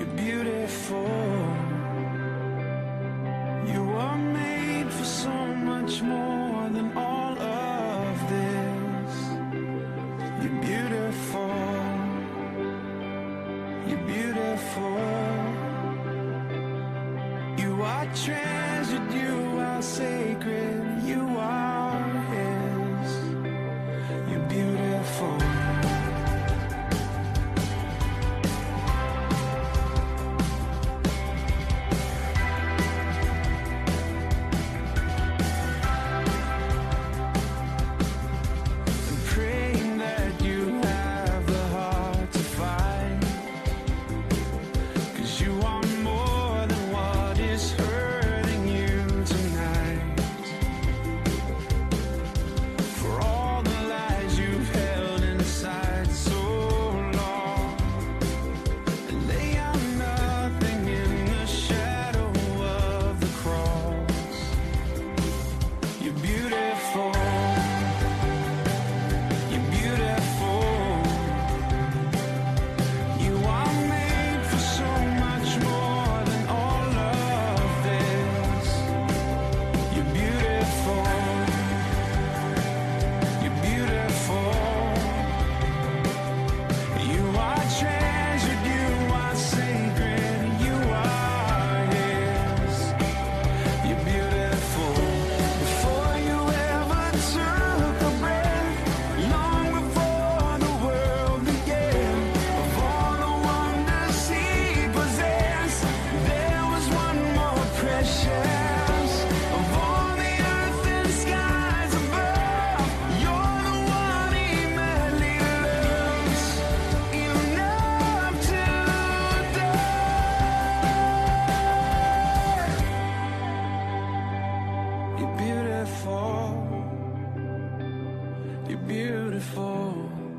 You're beautiful. You are made for so much more than all of this. You're beautiful. You're beautiful. You are treasured, you are sacred, You're beautiful